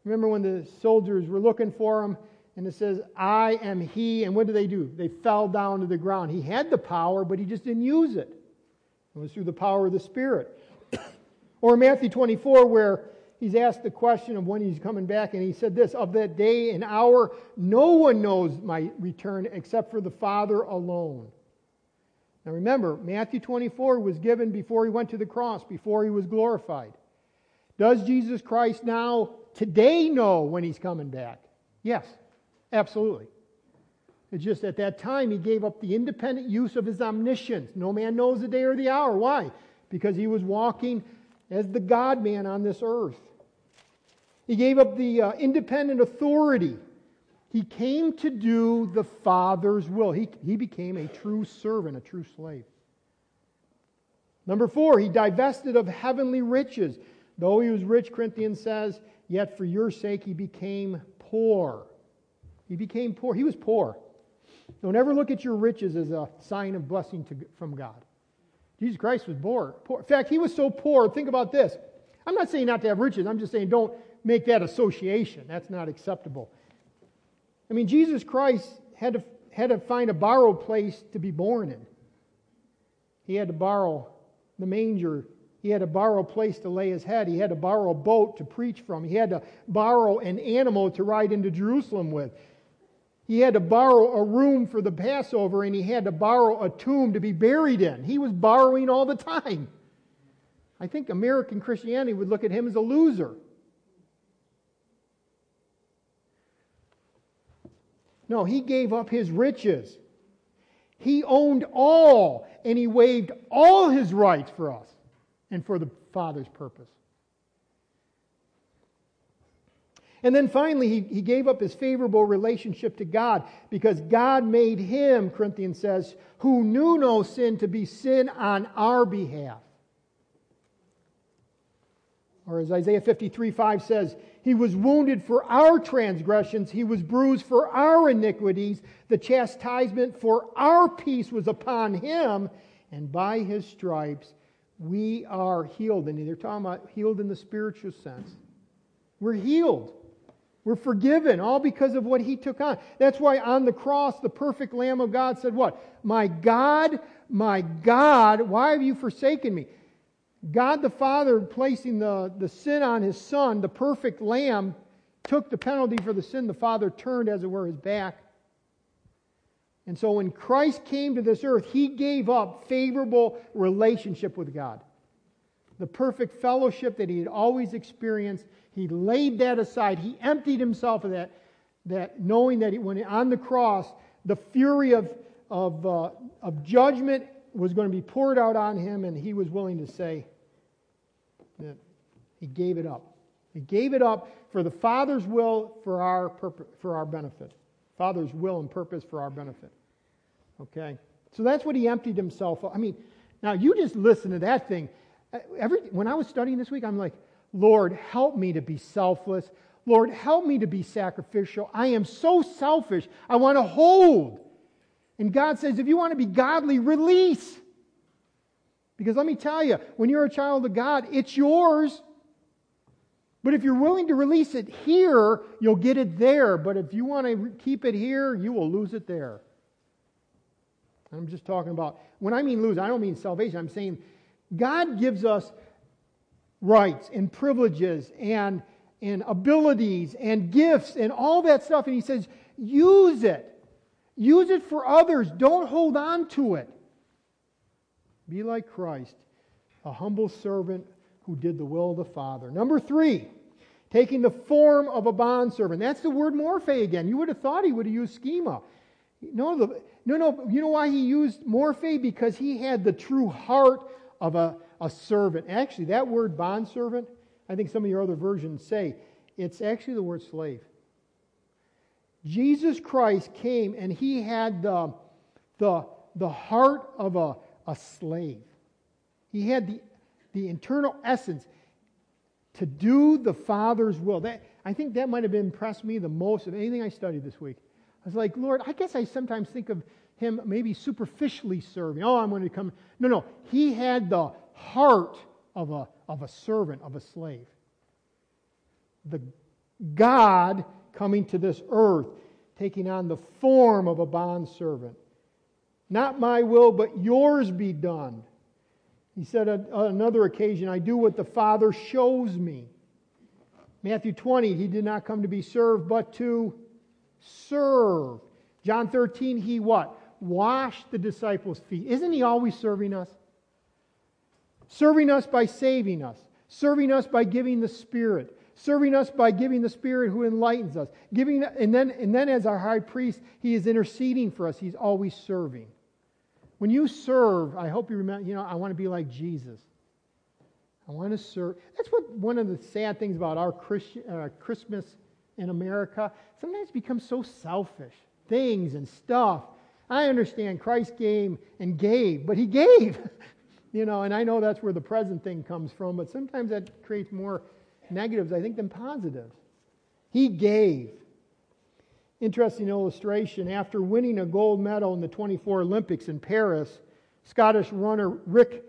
Remember when the soldiers were looking for him and it says, I am he. And what do they do? They fell down to the ground. He had the power, but he just didn't use it. It was through the power of the Spirit. *coughs* or Matthew 24, where he's asked the question of when he's coming back, and he said this Of that day and hour, no one knows my return except for the Father alone. Now remember, Matthew 24 was given before he went to the cross, before he was glorified. Does Jesus Christ now, today, know when he's coming back? Yes, absolutely. It's just at that time he gave up the independent use of his omniscience. No man knows the day or the hour. Why? Because he was walking as the God man on this earth. He gave up the uh, independent authority. He came to do the Father's will. He, he became a true servant, a true slave. Number four, he divested of heavenly riches. Though he was rich, Corinthians says, yet for your sake he became poor. He became poor. He was poor. Don't ever look at your riches as a sign of blessing to, from God. Jesus Christ was poor, poor. In fact, he was so poor. Think about this. I'm not saying not to have riches. I'm just saying don't make that association. That's not acceptable. I mean, Jesus Christ had to, had to find a borrowed place to be born in. He had to borrow the manger. He had to borrow a place to lay his head. He had to borrow a boat to preach from. He had to borrow an animal to ride into Jerusalem with. He had to borrow a room for the Passover and he had to borrow a tomb to be buried in. He was borrowing all the time. I think American Christianity would look at him as a loser. No, he gave up his riches. He owned all and he waived all his rights for us and for the Father's purpose. And then finally, he, he gave up his favorable relationship to God because God made him, Corinthians says, who knew no sin to be sin on our behalf. Or as Isaiah 53 5 says, He was wounded for our transgressions, He was bruised for our iniquities. The chastisement for our peace was upon Him, and by His stripes we are healed. And they're talking about healed in the spiritual sense. We're healed. We're forgiven, all because of what he took on. That's why on the cross, the perfect Lamb of God said, What? My God, my God, why have you forsaken me? God the Father, placing the, the sin on his Son, the perfect Lamb, took the penalty for the sin. The Father turned, as it were, his back. And so when Christ came to this earth, he gave up favorable relationship with God. The perfect fellowship that he had always experienced he laid that aside. He emptied himself of that, that knowing that he, when on the cross, the fury of, of, uh, of judgment was going to be poured out on him, and he was willing to say that he gave it up. He gave it up for the Father's will for our, purpose, for our benefit. Father's will and purpose for our benefit. Okay? So that's what he emptied himself of. I mean, now you just listen to that thing. Every, when I was studying this week, I'm like, Lord, help me to be selfless. Lord, help me to be sacrificial. I am so selfish. I want to hold. And God says, if you want to be godly, release. Because let me tell you, when you're a child of God, it's yours. But if you're willing to release it here, you'll get it there. But if you want to keep it here, you will lose it there. I'm just talking about, when I mean lose, I don't mean salvation. I'm saying God gives us rights and privileges and, and abilities and gifts and all that stuff. And he says, use it. Use it for others. Don't hold on to it. Be like Christ, a humble servant who did the will of the Father. Number three, taking the form of a bondservant. That's the word morphe again. You would have thought he would have used schema. No, the, no, no. You know why he used morphe? Because he had the true heart of a a servant. Actually, that word bondservant, I think some of your other versions say, it's actually the word slave. Jesus Christ came and he had the, the, the heart of a, a slave. He had the, the internal essence to do the Father's will. That, I think that might have impressed me the most of anything I studied this week. I was like, Lord, I guess I sometimes think of him maybe superficially serving. Oh, I'm going to come. No, no. He had the heart of a, of a servant, of a slave. The God coming to this earth, taking on the form of a bondservant. Not my will, but yours be done. He said on another occasion, I do what the Father shows me. Matthew 20, he did not come to be served, but to serve. John 13, he what? Washed the disciples' feet. Isn't he always serving us? Serving us by saving us, serving us by giving the Spirit, serving us by giving the Spirit who enlightens us. Giving, and, then, and then, as our high priest, he is interceding for us. He's always serving. When you serve, I hope you remember, you know, I want to be like Jesus. I want to serve. That's what one of the sad things about our Christian, uh, Christmas in America. Sometimes becomes so selfish. Things and stuff. I understand Christ came and gave, but he gave. *laughs* you know, and I know that's where the present thing comes from, but sometimes that creates more negatives, I think, than positives. He gave. Interesting illustration. After winning a gold medal in the 24 Olympics in Paris, Scottish runner Rick,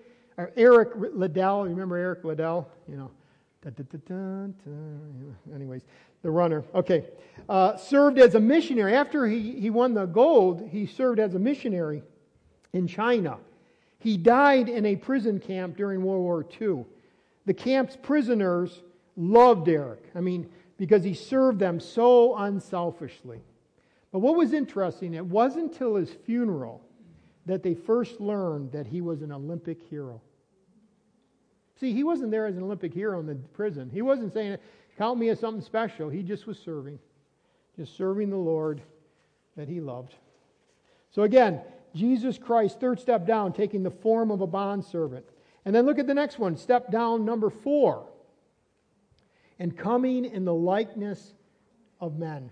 Eric Liddell, remember Eric Liddell? You know, anyways, the runner. Okay. Uh, served as a missionary. After he, he won the gold, he served as a missionary in China. He died in a prison camp during World War II. The camp's prisoners loved Eric. I mean, because he served them so unselfishly. But what was interesting, it wasn't until his funeral that they first learned that he was an Olympic hero. See, he wasn't there as an Olympic hero in the prison. He wasn't saying, count me as something special. He just was serving, just serving the Lord that he loved. So again, Jesus Christ, third step down, taking the form of a bondservant. And then look at the next one, step down number four and coming in the likeness of men.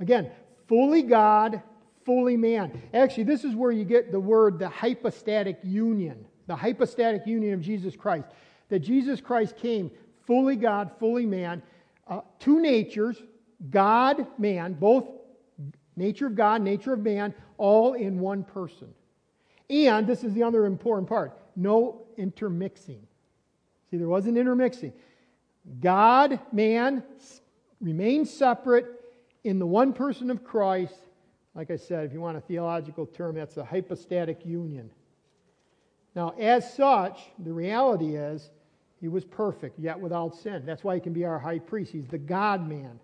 Again, fully God, fully man. Actually, this is where you get the word the hypostatic union, the hypostatic union of Jesus Christ. That Jesus Christ came fully God, fully man, uh, two natures, God, man, both nature of God, nature of man, all in one person. And this is the other important part no intermixing. See, there wasn't intermixing. God, man, remain separate in the one person of Christ. Like I said, if you want a theological term, that's a hypostatic union. Now, as such, the reality is he was perfect, yet without sin. That's why he can be our high priest. He's the God man.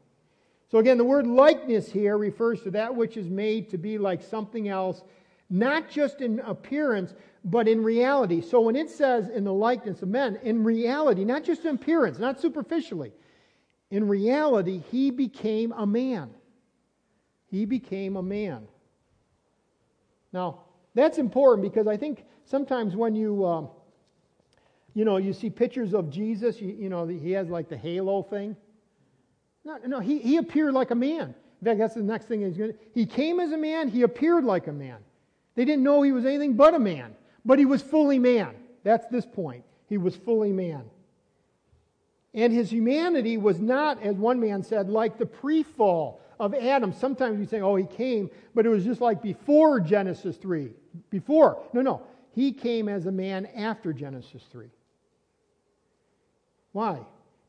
So, again, the word likeness here refers to that which is made to be like something else, not just in appearance, but in reality. So when it says in the likeness of men, in reality, not just in appearance, not superficially, in reality, he became a man. He became a man. Now, that's important because I think sometimes when you, um, you know, you see pictures of Jesus, you, you, know, he has like the halo thing. No, no, he, he appeared like a man. In fact, that's the next thing he's going to. He came as a man, he appeared like a man. They didn't know he was anything but a man. But he was fully man. That's this point. He was fully man. And his humanity was not, as one man said, like the pre fall of Adam. Sometimes we say, oh, he came, but it was just like before Genesis 3. Before. No, no. He came as a man after Genesis 3. Why?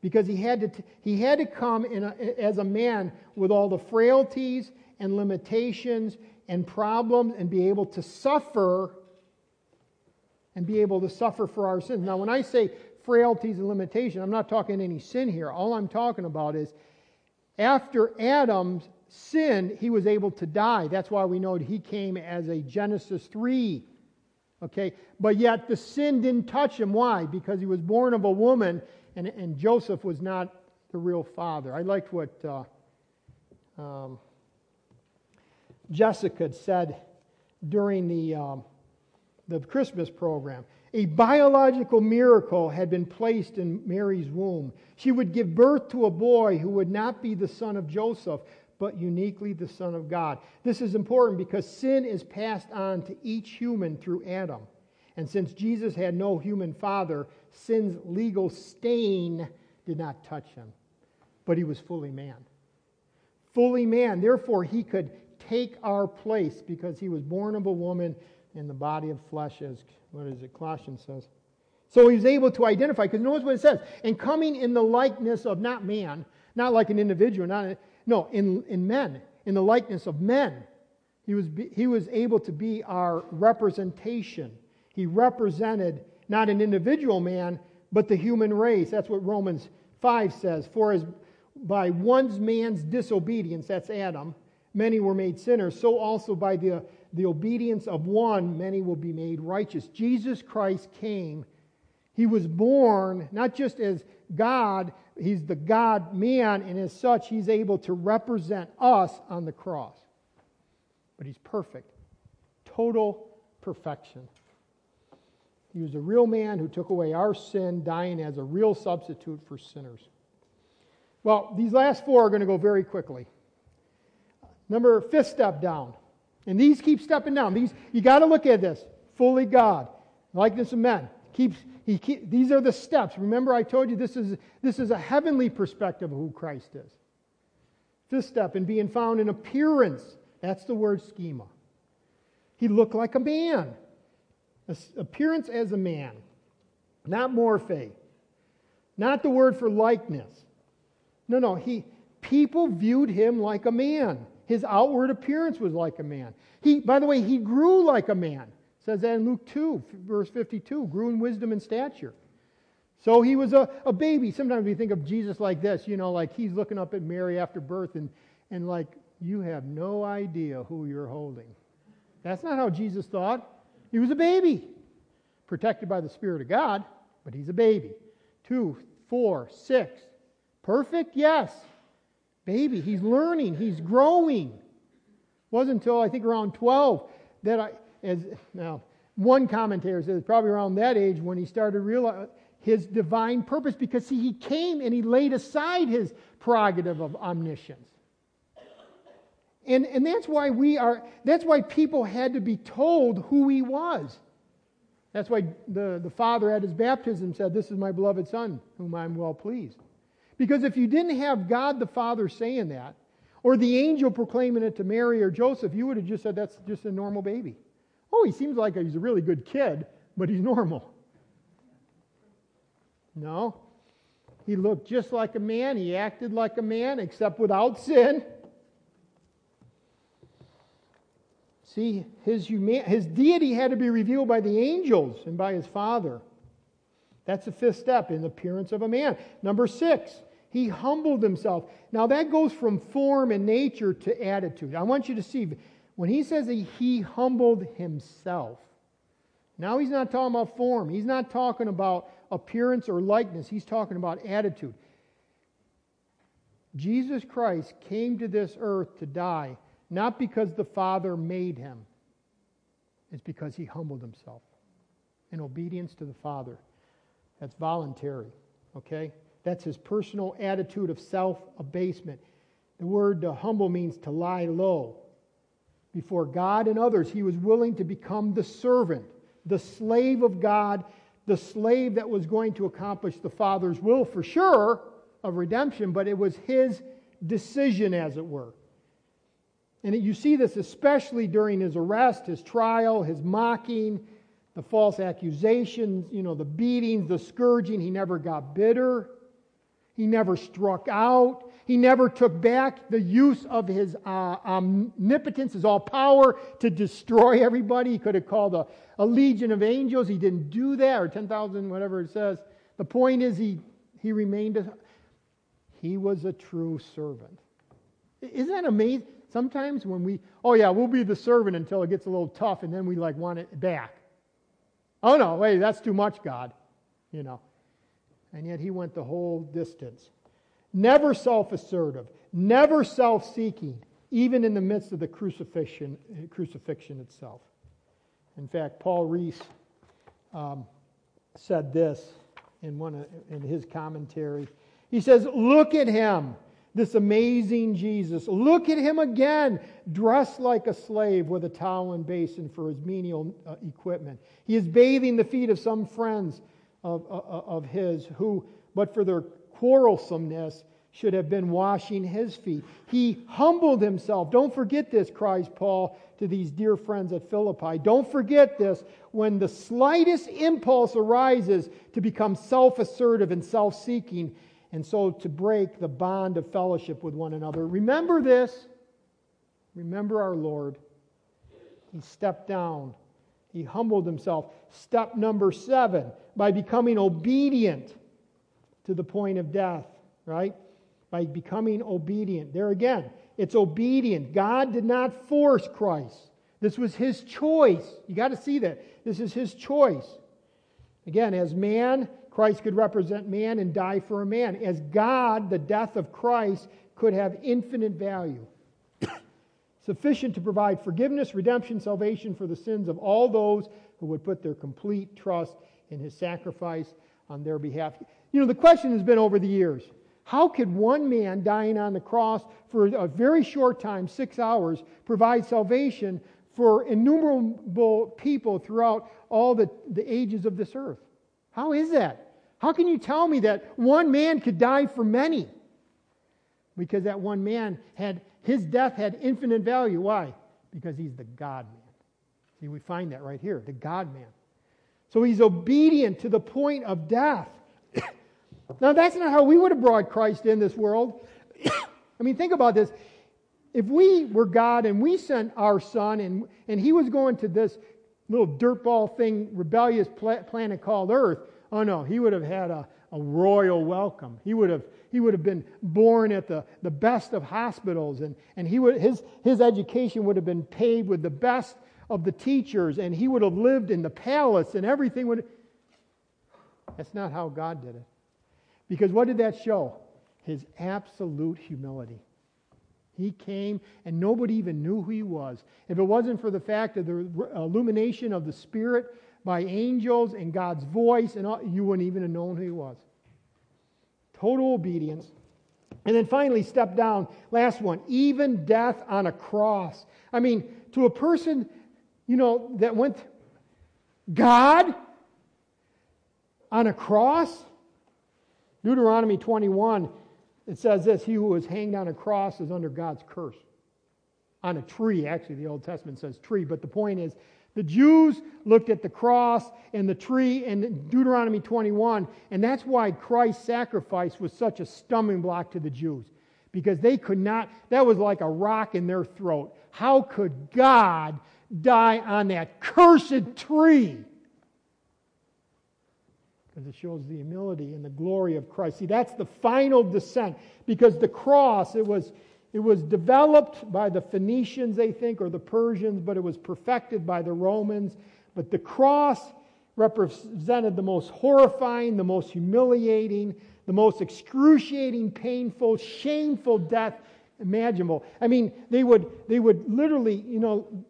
Because he had to, t- he had to come a, as a man with all the frailties and limitations and problems and be able to suffer and be able to suffer for our sins. Now, when I say frailties and limitation, I'm not talking any sin here. All I'm talking about is after Adam's sin, he was able to die. That's why we know he came as a Genesis 3. Okay? But yet the sin didn't touch him. Why? Because he was born of a woman and, and Joseph was not the real father. I liked what uh, um, Jessica said during the. Um, the Christmas program. A biological miracle had been placed in Mary's womb. She would give birth to a boy who would not be the son of Joseph, but uniquely the Son of God. This is important because sin is passed on to each human through Adam. And since Jesus had no human father, sin's legal stain did not touch him. But he was fully man. Fully man. Therefore, he could take our place because he was born of a woman in the body of flesh, as what is it, Colossians says. So he was able to identify, because notice what it says, and coming in the likeness of not man, not like an individual, not no, in, in men, in the likeness of men. He was, he was able to be our representation. He represented not an individual man, but the human race. That's what Romans 5 says. For as by one man's disobedience, that's Adam, many were made sinners, so also by the, the obedience of one, many will be made righteous. Jesus Christ came. He was born not just as God, he's the God man, and as such, he's able to represent us on the cross. But he's perfect, total perfection. He was a real man who took away our sin, dying as a real substitute for sinners. Well, these last four are going to go very quickly. Number fifth step down. And these keep stepping down. These you got to look at this. Fully God. Likeness of men. Keeps he keep, these are the steps. Remember, I told you this is this is a heavenly perspective of who Christ is. Fifth step in being found in appearance. That's the word schema. He looked like a man appearance as a man, not morphe, not the word for likeness. No, no, he people viewed him like a man. His outward appearance was like a man. He, by the way, he grew like a man. It says that in Luke 2, verse 52, grew in wisdom and stature. So he was a, a baby. Sometimes we think of Jesus like this, you know, like he's looking up at Mary after birth and, and like, you have no idea who you're holding. That's not how Jesus thought. He was a baby, protected by the Spirit of God, but he's a baby. Two, four, six. Perfect? Yes. Baby. He's learning, he's growing. Wasn't until I think around 12 that I, as now, one commentator says probably around that age when he started realize his divine purpose because see, he came and he laid aside his prerogative of omniscience. And, and that's why we are, that's why people had to be told who he was. That's why the, the father at his baptism said, This is my beloved son, whom I'm well pleased. Because if you didn't have God the Father saying that, or the angel proclaiming it to Mary or Joseph, you would have just said, That's just a normal baby. Oh, he seems like he's a really good kid, but he's normal. No. He looked just like a man. He acted like a man, except without sin. See, his, huma- his deity had to be revealed by the angels and by his Father. That's the fifth step in the appearance of a man. Number six, he humbled himself. Now that goes from form and nature to attitude. I want you to see when he says that he humbled himself. Now he's not talking about form. He's not talking about appearance or likeness. He's talking about attitude. Jesus Christ came to this earth to die not because the Father made him, it's because he humbled himself in obedience to the Father. That's voluntary, okay? That's his personal attitude of self abasement. The word to humble means to lie low. Before God and others, he was willing to become the servant, the slave of God, the slave that was going to accomplish the Father's will for sure of redemption, but it was his decision, as it were. And you see this especially during his arrest, his trial, his mocking, the false accusations, you know, the beatings, the scourging. He never got bitter. He never struck out. He never took back the use of his uh, omnipotence, his all power to destroy everybody. He could have called a, a legion of angels. He didn't do that, or 10,000, whatever it says. The point is, he, he remained, a, he was a true servant. Isn't that amazing? Sometimes when we, oh yeah, we'll be the servant until it gets a little tough and then we like want it back. Oh no, wait, that's too much, God. You know. And yet he went the whole distance. Never self assertive, never self seeking, even in the midst of the crucifixion, crucifixion itself. In fact, Paul Rees um, said this in, one of, in his commentary. He says, Look at him this amazing Jesus. Look at him again, dressed like a slave with a towel and basin for his menial uh, equipment. He is bathing the feet of some friends of, of his who, but for their quarrelsomeness, should have been washing his feet. He humbled himself. Don't forget this, cries Paul to these dear friends at Philippi. Don't forget this when the slightest impulse arises to become self assertive and self seeking and so to break the bond of fellowship with one another. Remember this. Remember our Lord. He stepped down. He humbled himself. Step number seven, by becoming obedient to the point of death, right? By becoming obedient. There again, it's obedient. God did not force Christ. This was his choice. You got to see that. This is his choice. Again, as man, Christ could represent man and die for a man. As God, the death of Christ could have infinite value, *coughs* sufficient to provide forgiveness, redemption, salvation for the sins of all those who would put their complete trust in his sacrifice on their behalf. You know, the question has been over the years how could one man dying on the cross for a very short time, six hours, provide salvation for innumerable people throughout all the, the ages of this earth? How is that? How can you tell me that one man could die for many? Because that one man had, his death had infinite value. Why? Because he's the God man. See, we find that right here, the God man. So he's obedient to the point of death. *coughs* now, that's not how we would have brought Christ in this world. *coughs* I mean, think about this. If we were God and we sent our son and, and he was going to this little dirtball thing, rebellious planet called Earth, oh no, he would have had a, a royal welcome. He would have, he would have been born at the, the best of hospitals, and, and he would, his, his education would have been paid with the best of the teachers, and he would have lived in the palace, and everything would. That's not how God did it. Because what did that show? His absolute humility. He came and nobody even knew who he was. If it wasn't for the fact of the illumination of the Spirit by angels and God's voice, and all, you wouldn't even have known who he was. Total obedience. And then finally, step down. Last one. Even death on a cross. I mean, to a person, you know, that went, God on a cross? Deuteronomy 21 it says this He who was hanged on a cross is under God's curse. On a tree, actually, the Old Testament says tree, but the point is, the Jews looked at the cross and the tree in Deuteronomy 21, and that's why Christ's sacrifice was such a stumbling block to the Jews. Because they could not, that was like a rock in their throat. How could God die on that cursed tree? because it shows the humility and the glory of Christ. See, that's the final descent because the cross, it was, it was developed by the Phoenicians, they think, or the Persians, but it was perfected by the Romans. But the cross represented the most horrifying, the most humiliating, the most excruciating, painful, shameful death imaginable. I mean, they would, they would literally, you know,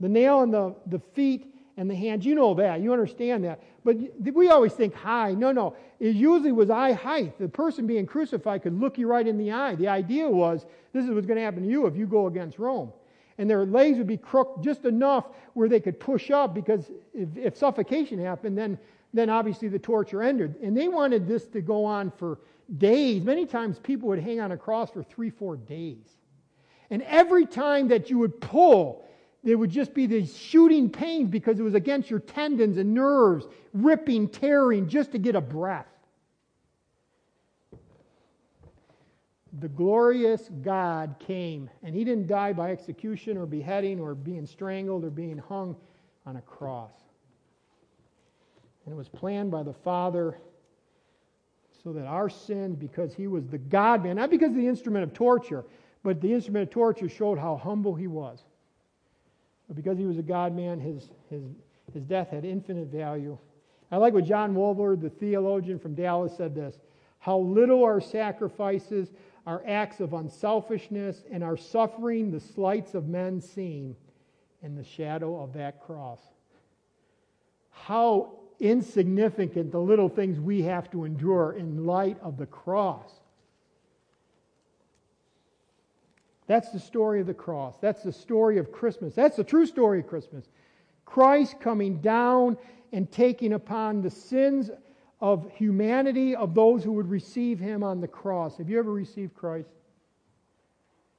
the nail in the, the feet and the hands. You know that. You understand that. But we always think high. No, no. It usually was eye height. The person being crucified could look you right in the eye. The idea was this is what's going to happen to you if you go against Rome. And their legs would be crooked just enough where they could push up because if, if suffocation happened, then, then obviously the torture ended. And they wanted this to go on for days. Many times people would hang on a cross for three, four days. And every time that you would pull, there would just be these shooting pains because it was against your tendons and nerves, ripping, tearing, just to get a breath. The glorious God came, and he didn't die by execution or beheading or being strangled or being hung on a cross. And it was planned by the Father so that our sins, because he was the God man, not because of the instrument of torture, but the instrument of torture showed how humble he was. But because he was a God man, his, his, his death had infinite value. I like what John Walvoord, the theologian from Dallas, said this How little our sacrifices, our acts of unselfishness, and our suffering the slights of men seem in the shadow of that cross. How insignificant the little things we have to endure in light of the cross. That's the story of the cross. That's the story of Christmas. That's the true story of Christmas. Christ coming down and taking upon the sins of humanity of those who would receive him on the cross. Have you ever received Christ?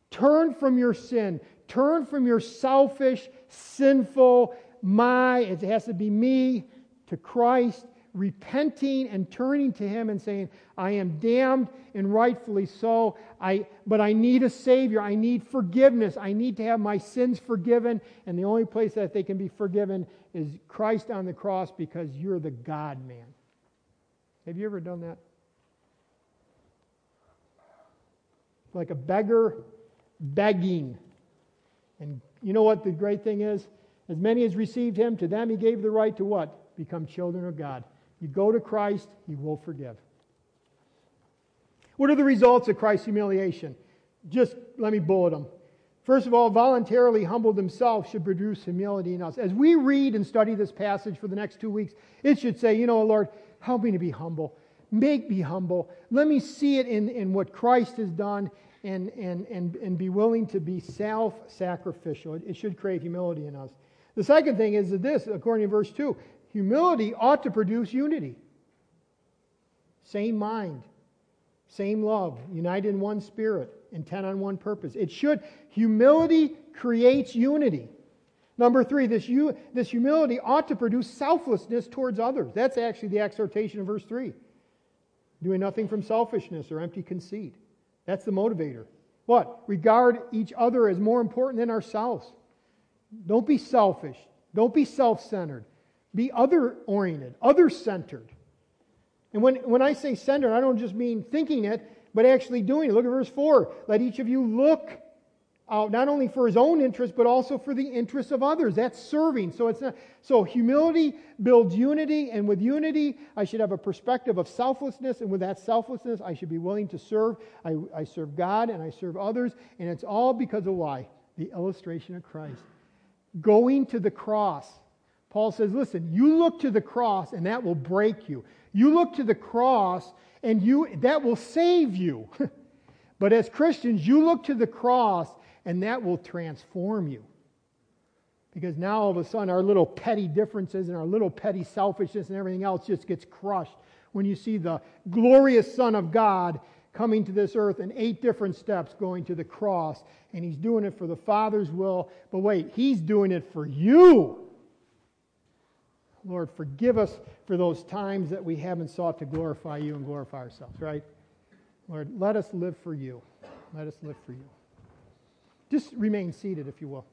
Turn from your sin. Turn from your selfish, sinful, my, it has to be me, to Christ. Repenting and turning to Him and saying, I am damned and rightfully so, I, but I need a Savior. I need forgiveness. I need to have my sins forgiven. And the only place that they can be forgiven is Christ on the cross because you're the God man. Have you ever done that? Like a beggar begging. And you know what the great thing is? As many as received him, to them he gave the right to what? Become children of God. You go to Christ, he will forgive. What are the results of Christ's humiliation? Just let me bullet them. First of all, voluntarily humbled himself should produce humility in us. As we read and study this passage for the next two weeks, it should say, you know, Lord, help me to be humble. Make me humble. Let me see it in, in what Christ has done and, and, and, and be willing to be self sacrificial. It, it should create humility in us. The second thing is this, according to verse 2, humility ought to produce unity. Same mind, same love, united in one spirit, intent on one purpose. It should. Humility creates unity. Number three, this, this humility ought to produce selflessness towards others. That's actually the exhortation of verse 3. Doing nothing from selfishness or empty conceit. That's the motivator. What? Regard each other as more important than ourselves. Don't be selfish. Don't be self centered. Be other oriented, other centered. And when, when I say centered, I don't just mean thinking it, but actually doing it. Look at verse 4. Let each of you look out not only for his own interest, but also for the interests of others. That's serving. So it's not, so humility builds unity, and with unity, I should have a perspective of selflessness, and with that selflessness, I should be willing to serve. I, I serve God and I serve others, and it's all because of why? The illustration of Christ. Going to the cross. Paul says, listen, you look to the cross and that will break you. You look to the cross and you that will save you. *laughs* but as Christians, you look to the cross and that will transform you. Because now all of a sudden our little petty differences and our little petty selfishness and everything else just gets crushed when you see the glorious Son of God coming to this earth in eight different steps going to the cross. And he's doing it for the Father's will. But wait, he's doing it for you. Lord, forgive us for those times that we haven't sought to glorify you and glorify ourselves, right? Lord, let us live for you. Let us live for you. Just remain seated, if you will.